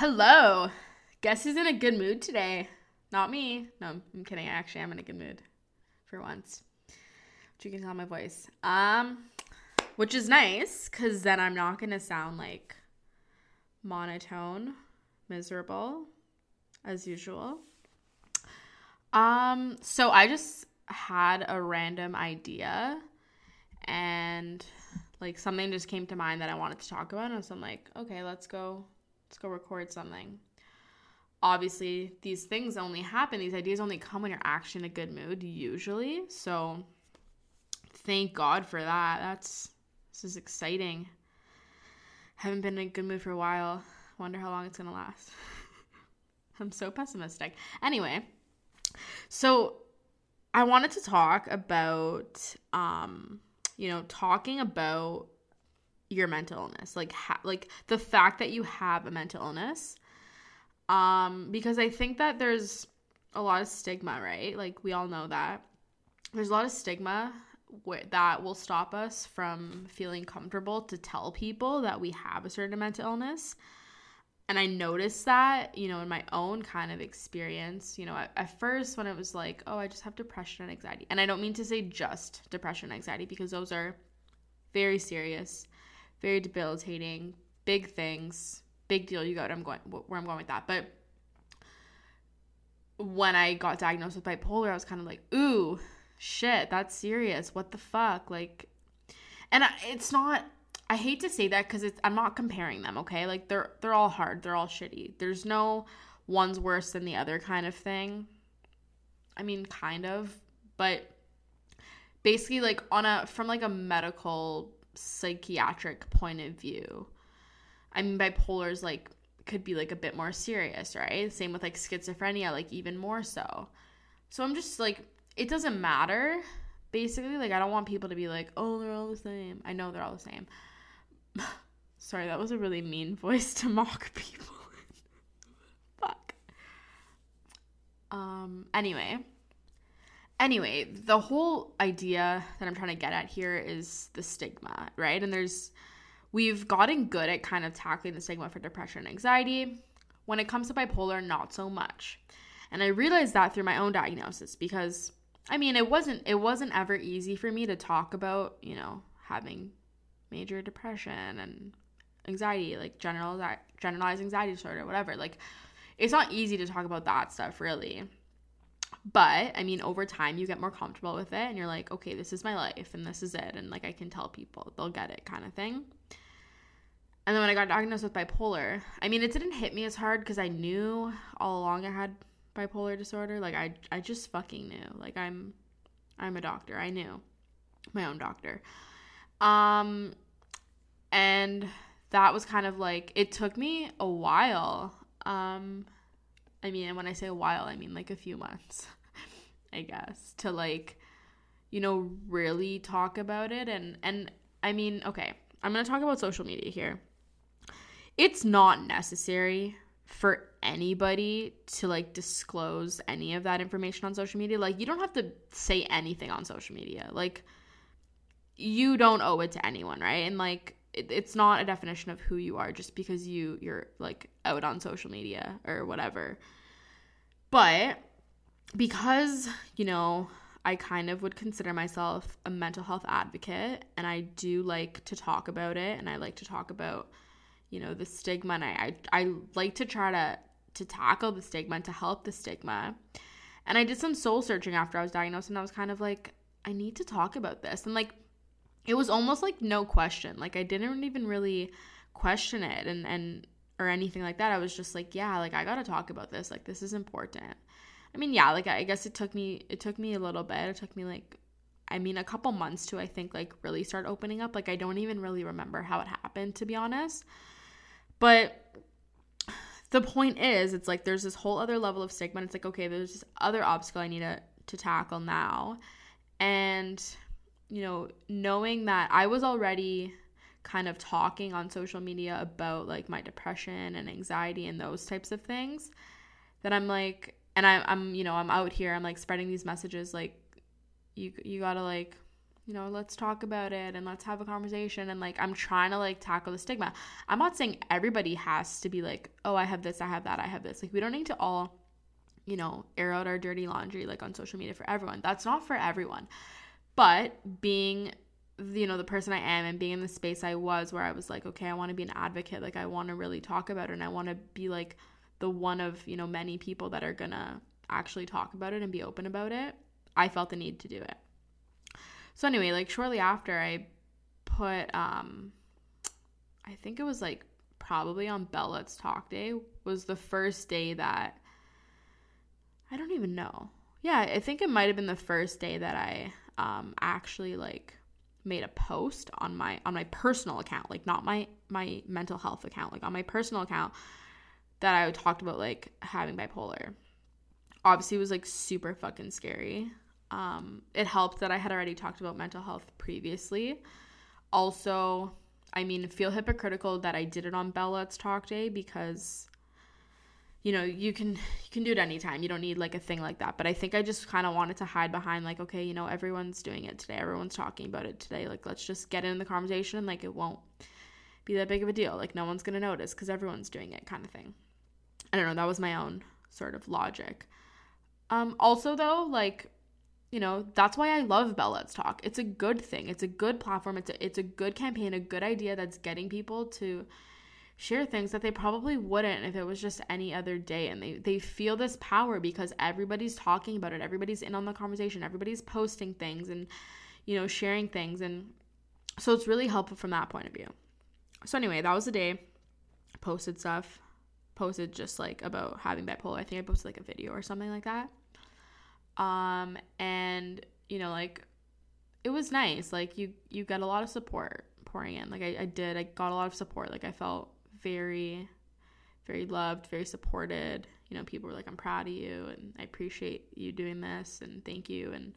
Hello. Guess who's in a good mood today? Not me. No, I'm kidding. Actually, I'm in a good mood for once. But you can tell my voice. Um, which is nice because then I'm not gonna sound like monotone, miserable, as usual. Um, so I just had a random idea and like something just came to mind that I wanted to talk about and so I'm like, okay, let's go let's go record something. Obviously, these things only happen, these ideas only come when you're actually in a good mood usually. So thank God for that. That's this is exciting. Haven't been in a good mood for a while. Wonder how long it's gonna last. I'm so pessimistic. Anyway, so I wanted to talk about um you know, talking about your mental illness, like ha- like the fact that you have a mental illness. Um because I think that there's a lot of stigma, right? Like we all know that. There's a lot of stigma that will stop us from feeling comfortable to tell people that we have a certain mental illness and I noticed that, you know, in my own kind of experience, you know, at, at, first when it was like, oh, I just have depression and anxiety. And I don't mean to say just depression and anxiety because those are very serious, very debilitating, big things, big deal. You got I'm going where I'm going with that. But when I got diagnosed with bipolar, I was kind of like, ooh, shit, that's serious. What the fuck? Like, and it's not I hate to say that because it's I'm not comparing them, okay? Like they're they're all hard, they're all shitty. There's no one's worse than the other kind of thing. I mean, kind of, but basically like on a from like a medical psychiatric point of view. I mean bipolar is like could be like a bit more serious, right? Same with like schizophrenia, like even more so. So I'm just like it doesn't matter. Basically, like I don't want people to be like, "Oh, they're all the same." I know they're all the same. Sorry, that was a really mean voice to mock people. Fuck. Um, anyway. Anyway, the whole idea that I'm trying to get at here is the stigma, right? And there's we've gotten good at kind of tackling the stigma for depression and anxiety. When it comes to bipolar, not so much. And I realized that through my own diagnosis because I mean, it wasn't it wasn't ever easy for me to talk about, you know, having major depression and anxiety, like general generalized anxiety disorder, whatever. Like it's not easy to talk about that stuff really. But I mean, over time, you get more comfortable with it, and you're like, okay, this is my life, and this is it, and like I can tell people, they'll get it, kind of thing. And then when I got diagnosed with bipolar, I mean, it didn't hit me as hard because I knew all along I had bipolar disorder. Like I, I just fucking knew. Like I'm, I'm a doctor. I knew, my own doctor. Um, and that was kind of like it took me a while. Um, I mean, when I say a while, I mean like a few months, I guess, to like, you know, really talk about it. And and I mean, okay, I'm gonna talk about social media here. It's not necessary for anybody to like disclose any of that information on social media. Like, you don't have to say anything on social media. Like you don't owe it to anyone, right? And like it, it's not a definition of who you are just because you you're like out on social media or whatever. But because, you know, I kind of would consider myself a mental health advocate and I do like to talk about it and I like to talk about, you know, the stigma and I I, I like to try to to tackle the stigma and to help the stigma. And I did some soul searching after I was diagnosed and I was kind of like I need to talk about this. And like it was almost like no question. Like I didn't even really question it and and or anything like that. I was just like, yeah, like I got to talk about this. Like this is important. I mean, yeah, like I guess it took me it took me a little bit. It took me like I mean, a couple months to I think like really start opening up. Like I don't even really remember how it happened to be honest. But the point is, it's like there's this whole other level of stigma. And it's like, okay, there's this other obstacle I need to to tackle now. And you know, knowing that I was already kind of talking on social media about like my depression and anxiety and those types of things, that I'm like, and I, I'm, you know, I'm out here, I'm like spreading these messages like, you, you gotta like, you know, let's talk about it and let's have a conversation. And like, I'm trying to like tackle the stigma. I'm not saying everybody has to be like, oh, I have this, I have that, I have this. Like, we don't need to all, you know, air out our dirty laundry like on social media for everyone. That's not for everyone. But being you know the person I am and being in the space I was where I was like okay I want to be an advocate like I want to really talk about it and I want to be like the one of you know many people that are to actually talk about it and be open about it I felt the need to do it. So anyway like shortly after I put um I think it was like probably on Bell Let's Talk Day was the first day that I don't even know. Yeah I think it might have been the first day that I um actually like made a post on my on my personal account like not my my mental health account like on my personal account that I talked about like having bipolar. Obviously was like super fucking scary. Um it helped that I had already talked about mental health previously. Also I mean feel hypocritical that I did it on Bell Let's Talk Day because you know you can you can do it anytime. You don't need like a thing like that. But i think i just kind of wanted to hide behind like okay you know everyone's doing it today. Everyone's talking about it today. Like let's just get in the conversation and like it won't be that big of a deal. Like no one's gonna notice because everyone's doing it kind of thing. I don't know. That was my own sort of logic. Um also though like you know that's why i love bell let's talk. It's a good thing. It's a good platform. It's a, it's a good campaign a good idea that's getting people to share things that they probably wouldn't if it was just any other day. And they they feel this power because everybody's talking about it. Everybody's in on the conversation. Everybody's posting things and you know sharing things. And so it's really helpful from that point of view. So anyway that was the day. Posted stuff. Posted just like about having bipolar. I think i posted like a video or something like that. Um and you know like it was nice. Like you you got a lot of support pouring in. Like I, I did. I got a lot of support. Like i felt very, very loved, very supported. You know, people were like, I'm proud of you and I appreciate you doing this and thank you and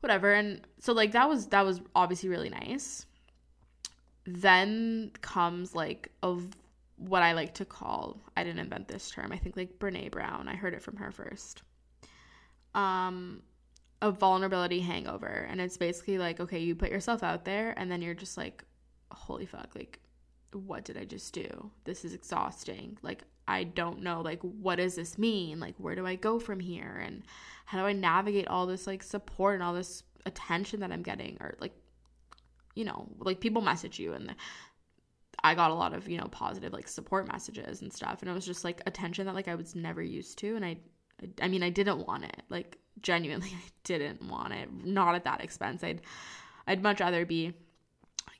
whatever. And so like that was that was obviously really nice. Then comes like of what I like to call I didn't invent this term. I think like Brene Brown. I heard it from her first. Um a vulnerability hangover and it's basically like okay you put yourself out there and then you're just like holy fuck like what did I just do? This is exhausting. Like, I don't know, like, what does this mean? Like, where do I go from here? And how do I navigate all this, like, support and all this attention that I'm getting? Or, like, you know, like, people message you and I got a lot of, you know, positive, like, support messages and stuff. And it was just, like, attention that, like, I was never used to. And I, I mean, I didn't want it. Like, genuinely, I didn't want it. Not at that expense. I'd, I'd much rather be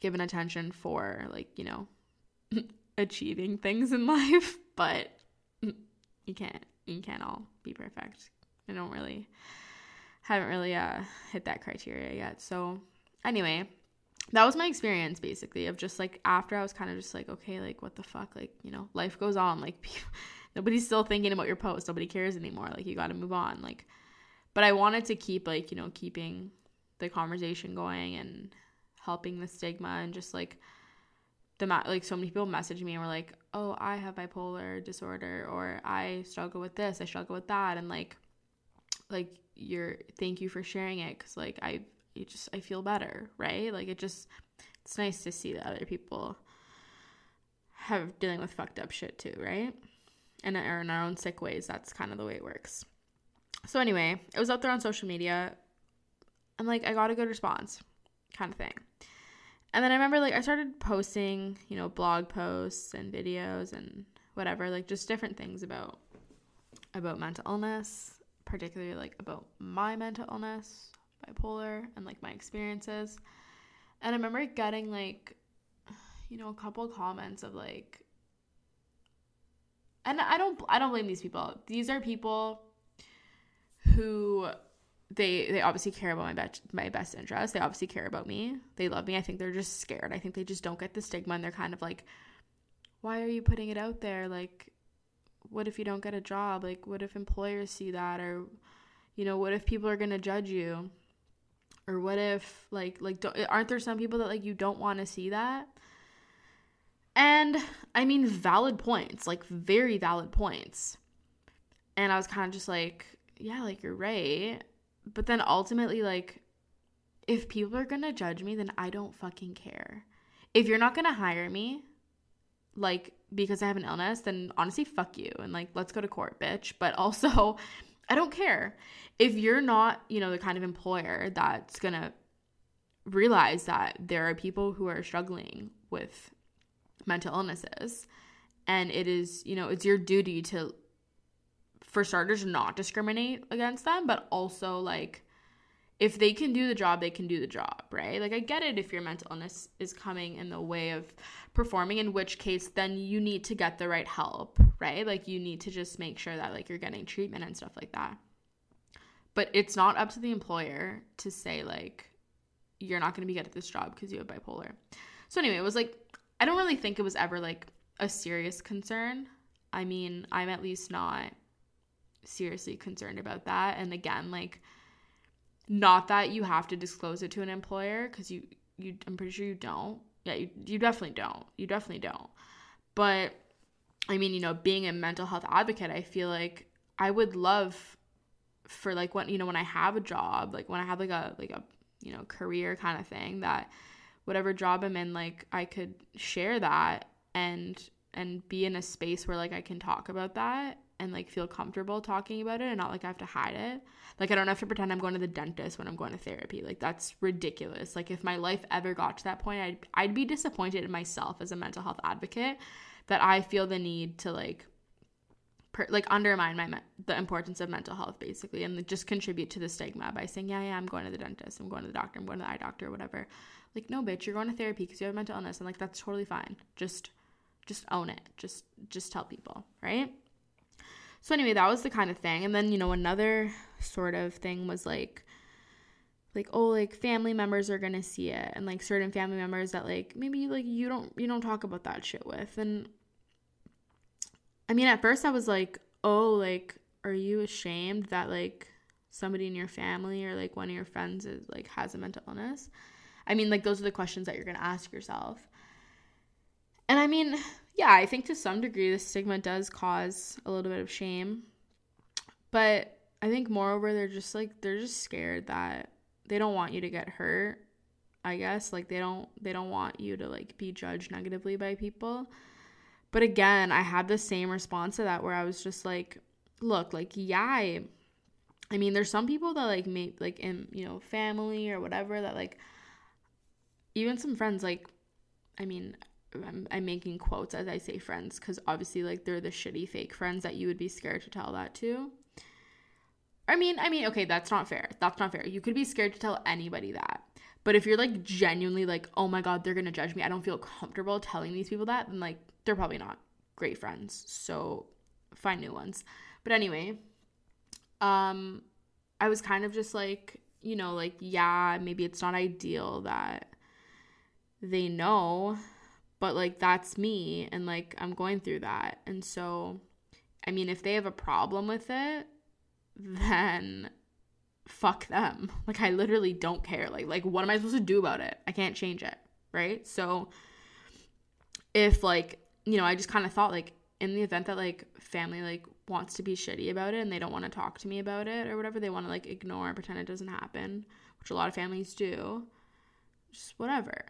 given attention for, like, you know, achieving things in life, but you can't you can't all be perfect. I don't really haven't really uh hit that criteria yet. So anyway, that was my experience basically of just like after I was kind of just like okay, like what the fuck, like you know, life goes on. Like nobody's still thinking about your post. Nobody cares anymore. Like you got to move on. Like, but I wanted to keep like you know keeping the conversation going and helping the stigma and just like the like so many people message me and were like, "Oh, I have bipolar disorder or I struggle with this, I struggle with that." And like like you're thank you for sharing it cuz like I you just I feel better, right? Like it just it's nice to see that other people have dealing with fucked up shit too, right? And in our own sick ways. That's kind of the way it works. So anyway, it was out there on social media and like I got a good response kind of thing. And then I remember like I started posting, you know, blog posts and videos and whatever, like just different things about about mental illness, particularly like about my mental illness, bipolar, and like my experiences. And I remember getting like you know, a couple comments of like and I don't I don't blame these people. These are people who they they obviously care about my best my best interest. They obviously care about me. They love me. I think they're just scared. I think they just don't get the stigma and they're kind of like, why are you putting it out there? Like, what if you don't get a job? Like, what if employers see that? Or, you know, what if people are gonna judge you? Or what if like like aren't there some people that like you don't want to see that? And I mean, valid points, like very valid points. And I was kind of just like, yeah, like you're right but then ultimately like if people are gonna judge me, then I don't fucking care. If you're not gonna hire me, like because I have an illness, then honestly, fuck you. And like, let's go to court, bitch. But also, I don't care. If you're not, you know, the kind of employer that's gonna realize that there are people who are struggling with mental illnesses and it is you know it's your duty to for starters not discriminate against them but also like if they can do the job they can do the job right? Like i get it if your mental illness is coming in the way of performing in which case then you need to get the right help right? Like you need to just make sure that like you're getting treatment and stuff like that. But it's not up to the employer to say like you're not going to be good at this job because you have bipolar. So anyway it was like i don't really think it was ever like a serious concern. I mean, I'm at least not seriously concerned about that. And again, like not that you have to disclose it to an employer cuz you you I'm pretty sure you don't. Yeah, you, you definitely don't. You definitely don't. But I mean, you know, being a mental health advocate, I feel like I would love for like when you know when I have a job, like when I have like a like a you know career kind of thing that whatever job I'm in, like I could share that and and be in a space where like I can talk about that and like feel comfortable talking about it and not like I have to hide it. Like I don't have to pretend I'm going to the dentist when I'm going to therapy. Like that's ridiculous. Like if my life ever got to that point, I'd I'd be disappointed in myself as a mental health advocate that I feel the need to like per, like undermine my the importance of mental health basically and just contribute to the stigma by saying, "Yeah, yeah, I'm going to the dentist. I'm going to the doctor. I'm going to the eye doctor, whatever." Like, no, bitch, you're going to therapy because you have mental illness and like that's totally fine. Just just own it just just tell people right so anyway that was the kind of thing. And then you know another sort of thing was like like oh like family members are gonna see it. And like certain family members that like maybe like you don't you don't talk about that shit with. And i mean at first i was like oh like are you ashamed that like somebody in your family or like one of your friends is like has a mental illness? I mean like those are the questions that you're gonna ask yourself. And I mean, yeah, I think to some degree the stigma does cause a little bit of shame. But I think moreover they're just like they're just scared that they don't want you to get hurt. I guess like they don't they don't want you to like be judged negatively by people. But again, I had the same response to that where I was just like, look, like yeah, I, I mean, there's some people that like make like in, you know, family or whatever that like even some friends like I mean, I'm, I'm making quotes as I say friends because obviously like they're the shitty fake friends that you would be scared to tell that to. I mean, I mean, okay, that's not fair. That's not fair. You could be scared to tell anybody that. But if you're like genuinely like, oh my god, they're gonna judge me. I don't feel comfortable telling these people that, then like they're probably not great friends. So find new ones. But anyway, um, I was kind of just like, you know, like, yeah, maybe it's not ideal that they know but like that's me and like I'm going through that. And so I mean if they have a problem with it, then fuck them. Like I literally don't care. Like like what am I supposed to do about it? I can't change it, right? So if like, you know, I just kind of thought like in the event that like family like wants to be shitty about it and they don't want to talk to me about it or whatever, they want to like ignore and pretend it doesn't happen, which a lot of families do. Just whatever.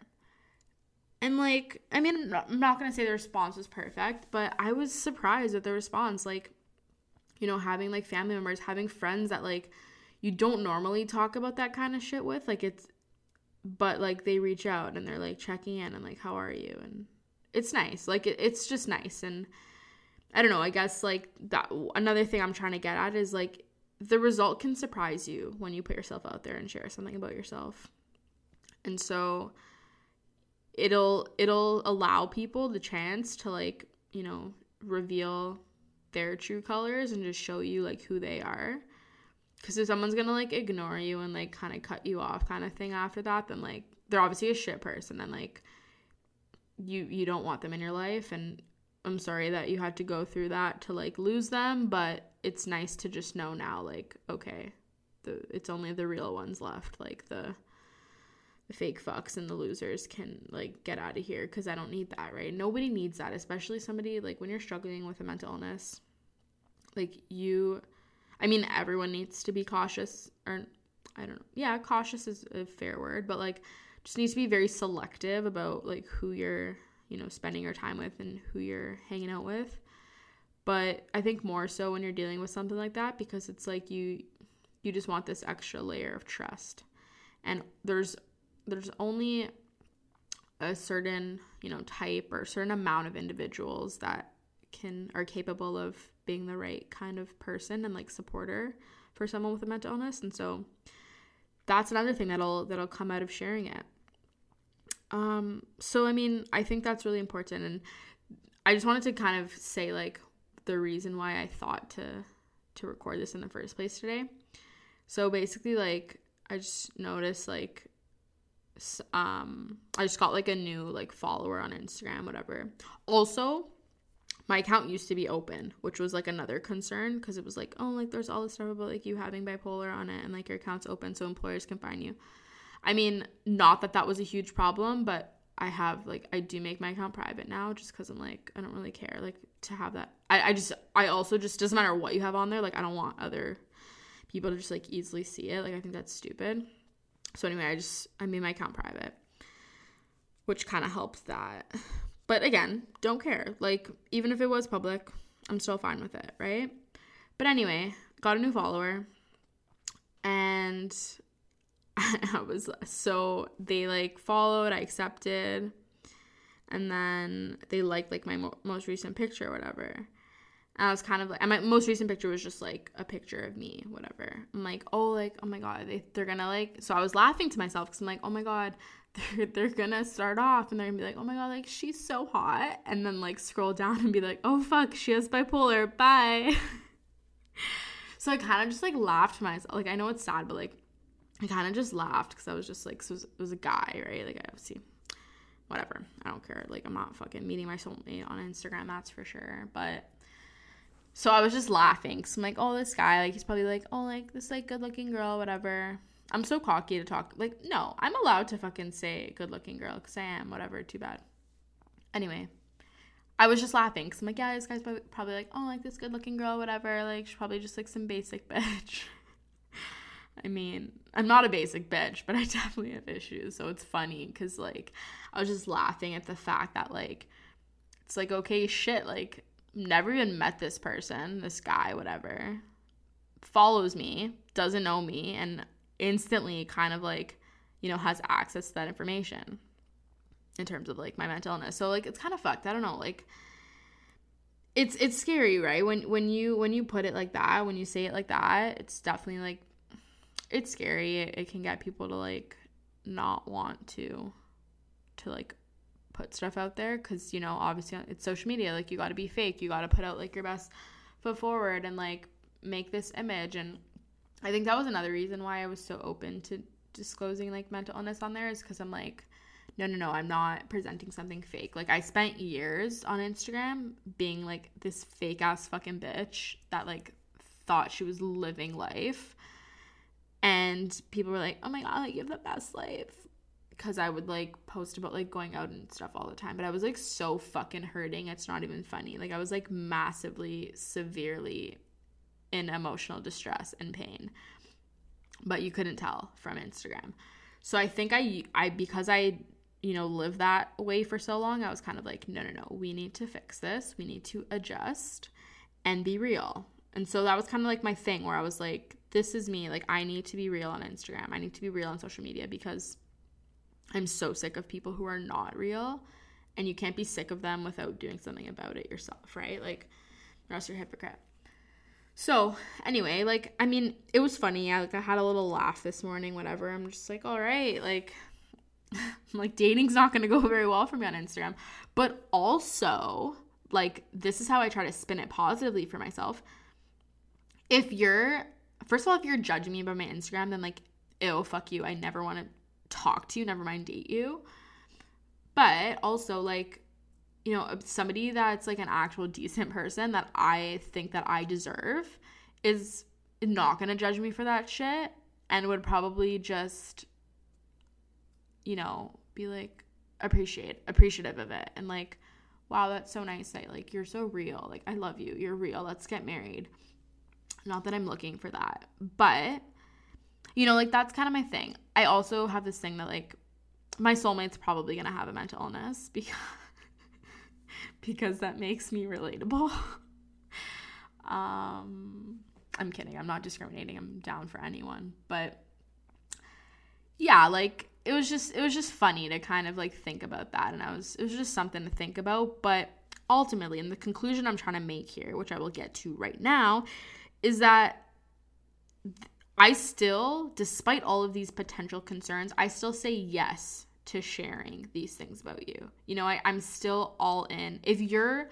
And like, I mean, I'm not, gonna say the response was perfect, but I was surprised at the response. Like, you know, having like family members, having friends that like you don't normally talk about that kind of shit with. Like, it's, but like they reach out and they're like checking in and like, how are you? And it's nice. Like, it, it's just nice. And I don't know, I guess like that, another thing I'm trying to get at is like the result can surprise you when you put yourself out there and share something about yourself. And so, it'll it'll allow people the chance to like you know reveal their true colors and just show you like who they are. Because if someone's gonna like ignore you and like kind of cut you off kind of thing after that then like they're obviously a shit person and like you you don't want them in your life. And i'm sorry that you had to go through that to like lose them but it's nice to just know now like okay the it's only the real ones left like the fake fucks and the losers can like get out of here because I don't need that, right? Nobody needs that, especially somebody like when you're struggling with a mental illness. Like you, I mean, everyone needs to be cautious, or I don't know. Yeah, cautious is a fair word, but like just needs to be very selective about like who you're, you know, spending your time with and who you're hanging out with. But I think more so when you're dealing with something like that because it's like you you just want this extra layer of trust. And there's there's only a certain, you know, type or certain amount of individuals that can are capable of being the right kind of person and like supporter for someone with a mental illness and so that's another thing that'll that'll come out of sharing it. Um so i mean i think that's really important and i just wanted to kind of say like the reason why i thought to to record this in the first place today. So basically like i just noticed like um i just got like a new like follower on instagram whatever also my account used to be open, which was like another concern because it was like, oh, like there's all this stuff about like you having bipolar on it and like your account's open so employers can find you. I mean, not that that was a huge problem, but I have like I do make my account private now just because I'm like I don't really care like to have that. I, I just I also just doesn't matter what you have on there. Like I don't want other people to just like easily see it. Like I think that's stupid. So anyway, I just I made my account private, which kind of helped that. But again, don't care. Like, even if it was public, I'm still fine with it, right? But anyway, got a new follower. And I was so they like followed, I accepted. And then they liked like my mo- most recent picture or whatever. And I was kind of like, and my most recent picture was just like a picture of me, whatever. I'm like, oh, like, oh my God, they, they're gonna like, so I was laughing to myself because I'm like, oh my God, they're, they're gonna start off and they're gonna be like, oh my God, like, she's so hot. And then like scroll down and be like, oh fuck, she has bipolar, bye. so I kind of just like laughed to myself. Like, I know it's sad, but like, I kind of just laughed because I was just like, so it was, it was a guy, right? Like, I obviously, whatever. I don't care. Like, I'm not fucking meeting my soulmate on Instagram, that's for sure. But, so I was just laughing. Cause I'm like, oh, this guy, like, he's probably like, oh, like, this, like, good looking girl, whatever. I'm so cocky to talk. Like, no, I'm allowed to fucking say good looking girl because I am, whatever, too bad. Anyway, I was just laughing because I'm like, yeah, this guy's probably like, oh, like this good looking girl, whatever. Like, she's probably just like some basic bitch. I mean, I'm not a basic bitch, but I definitely have issues. So it's funny because, like, I was just laughing at the fact that, like, it's like, okay, shit, like, never even met this person, this guy, whatever, follows me, doesn't know me, and instantly kind of like, you know, has access to that information in terms of like my mental illness. So like it's kind of fucked. I don't know, like it's it's scary, right? When when you when you put it like that, when you say it like that, it's definitely like it's scary. It, it can get people to like not want to to like put stuff out there because you know obviously uh, it's social media like you got to be fake you got to put out like your best foot forward and like make this image and i think that was another reason why i was so open to disclosing like mental illness on there is because i'm like no no no i'm not presenting something fake. Like i spent years on instagram being like this fake ass fucking bitch that like thought she was living life and people were like oh my god like you have the best life because I would like post about like going out and stuff all the time. But I was like so fucking hurting. It's not even funny. Like I was like massively, severely in emotional distress and pain. But you couldn't tell from Instagram. So I think I I because I you know live that way for so long, I was kind of like no no no, we need to fix this. We need to adjust and be real. And so that was kind of like my thing where I was like this is me. Like I need to be real on Instagram. I need to be real on social media because I'm so sick of people who are not real and you can't be sick of them without doing something about it yourself, right? Like, or else you're a hypocrite. So anyway, like I mean, it was funny. I like I had a little laugh this morning, whatever. I'm just like, all right, like like dating's not gonna go very well for me on Instagram. But also, like, this is how I try to spin it positively for myself. If you're first of all, if you're judging me by my Instagram, then like, ew, fuck you. I never want to talk to you, never mind date you. But also, like, you know, somebody that's like an actual decent person that I think that I deserve is not gonna judge me for that shit and would probably just, you know, be like appreciate appreciative of it and like, wow, that's so nice that like you're so real. Like I love you. You're real. Let's get married. Not that I'm looking for that, but you know, like that's kind of my thing. I also have this thing that like my soulmate's probably gonna have a mental illness because because that makes me relatable. um, I'm kidding. I'm not discriminating. I'm down for anyone, but yeah, like it was just it was just funny to kind of like think about that, and I was it was just something to think about, but ultimately, and the conclusion I'm trying to make here, which I will get to right now, is that I still, despite all of these potential concerns, I still say yes to sharing these things about you. You know, I, I'm still all in. If you're,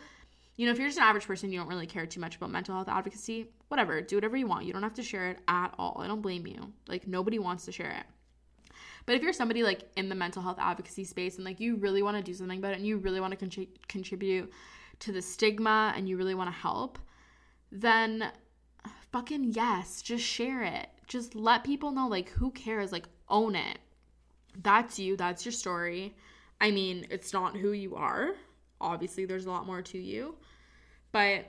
you know, if you're just an average person, you don't really care too much about mental health advocacy, whatever, do whatever you want. You don't have to share it at all. I don't blame you. Like, nobody wants to share it. But if you're somebody like in the mental health advocacy space and like you really want to do something about it and you really want to con- contribute to the stigma and you really want to help, then fucking yes, just share it. Just let people know like who cares, like own it that's you, that's your story. I mean, it's not who you are. Obviously, there's a lot more to you. But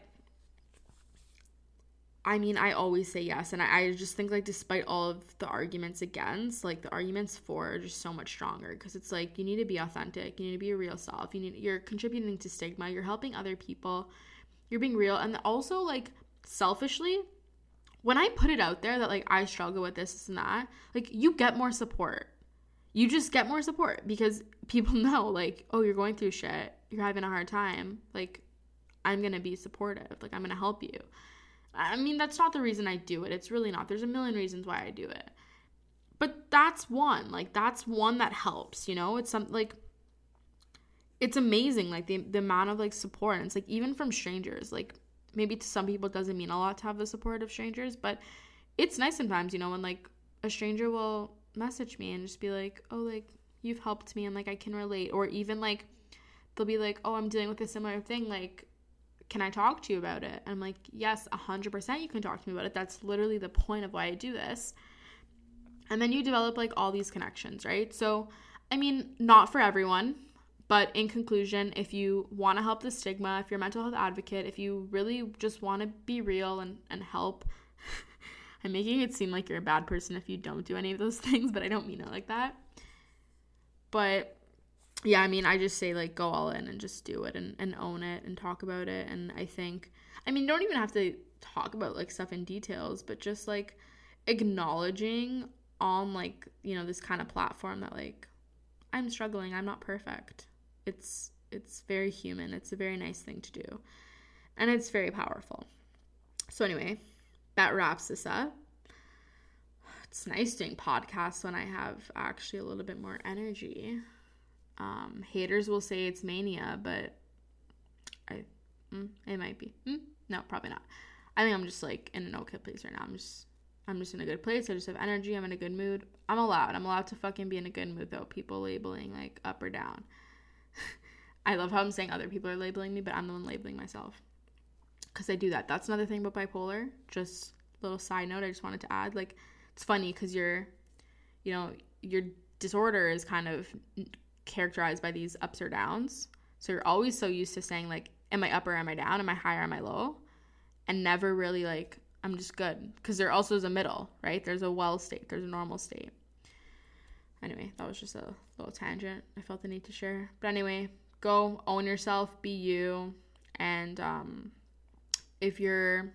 I mean, I always say yes. And I, I, just think, like, despite all of the arguments against, like, the arguments for are just so much stronger because it's like you need to be authentic, you need to be your real self, you need, you're contributing to stigma, you're helping other people, you're being real. And also, like, selfishly, when I put it out there that, like, I struggle with this, and that, like, you get more support. You just get more support because people know like oh you're going through shit. You're having a hard time. Like i'm gonna be supportive. Like i'm gonna help you. I mean that's not the reason i do it. It's really not. There's a million reasons why i do it. But that's one. Like that's one that helps you know? It's something like it's amazing like the, the amount of like support. And it's like even from strangers like maybe to some people it doesn't mean a lot to have the support of strangers but it's nice sometimes you know when like a stranger will message me and just be like, oh, like, you've helped me and like I can relate. Or even like, they'll be like, oh, I'm dealing with a similar thing. Like, can I talk to you about it? And I'm like, yes, 100% you can talk to me about it. That's literally the point of why I do this. And then you develop like all these connections, right? So, I mean, not for everyone, but in conclusion, if you want to help the stigma, if you're a mental health advocate, if you really just want to be real and, and help I'm making it seem like you're a bad person if you don't do any of those things, but I don't mean it like that. But yeah, I mean, I just say like go all in and just do it and, and own it and talk about it. And I think, I mean, don't even have to talk about like stuff in details, but just like acknowledging on like, you know, this kind of platform that like I'm struggling, I'm not perfect. It's it's very human. It's a very nice thing to do. And it's very powerful. So anyway, that wraps this up. It's nice doing podcasts when I have actually a little bit more energy. Um, haters will say it's mania, but I, mm, it might be. Mm, no, probably not. I think I'm just like in an okay place right now. I'm just, I'm just in a good place. I just have energy. I'm in a good mood. I'm allowed. I'm allowed to fucking be in a good mood though. People labeling like up or down. I love how I'm saying other people are labeling me, but I'm the one labeling myself because I do that. That's another thing about bipolar. Just little side note I just wanted to add. Like, it's funny because your, you know, your disorder is kind of characterized by these ups or downs. So you're always so used to saying like, am I up or am I down? Am I high or am I low? And never really like, I'm just good. Because there also is a middle, right? There's a well state. There's a normal state. Anyway, that was just a little tangent. I felt the need to share. But anyway, go own yourself, be you, and um, if you're,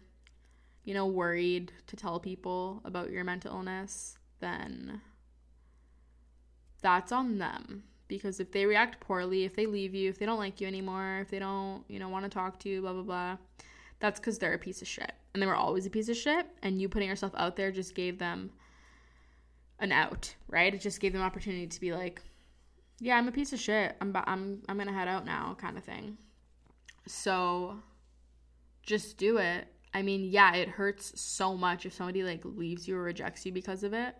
you know, worried to tell people about your mental illness, then that's on them. Because if they react poorly, if they leave you, if they don't like you anymore, if they don't, you know, want to talk to you, blah, blah, blah, that's because they're a piece of shit. And they were always a piece of shit. And you putting yourself out there just gave them an out, right? It just gave them opportunity to be like, yeah, I'm a piece of shit. I'm, I'm, I'm going to head out now, kind of thing. So just do it. I mean, yeah, it hurts so much if somebody like leaves you or rejects you because of it.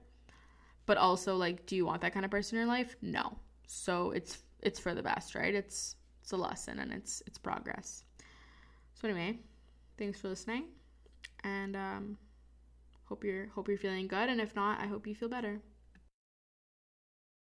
But also like do you want that kind of person in your life? No. So it's it's for the best, right? It's it's a lesson and it's it's progress. So anyway, thanks for listening. And um hope you're hope you're feeling good and if not, I hope you feel better.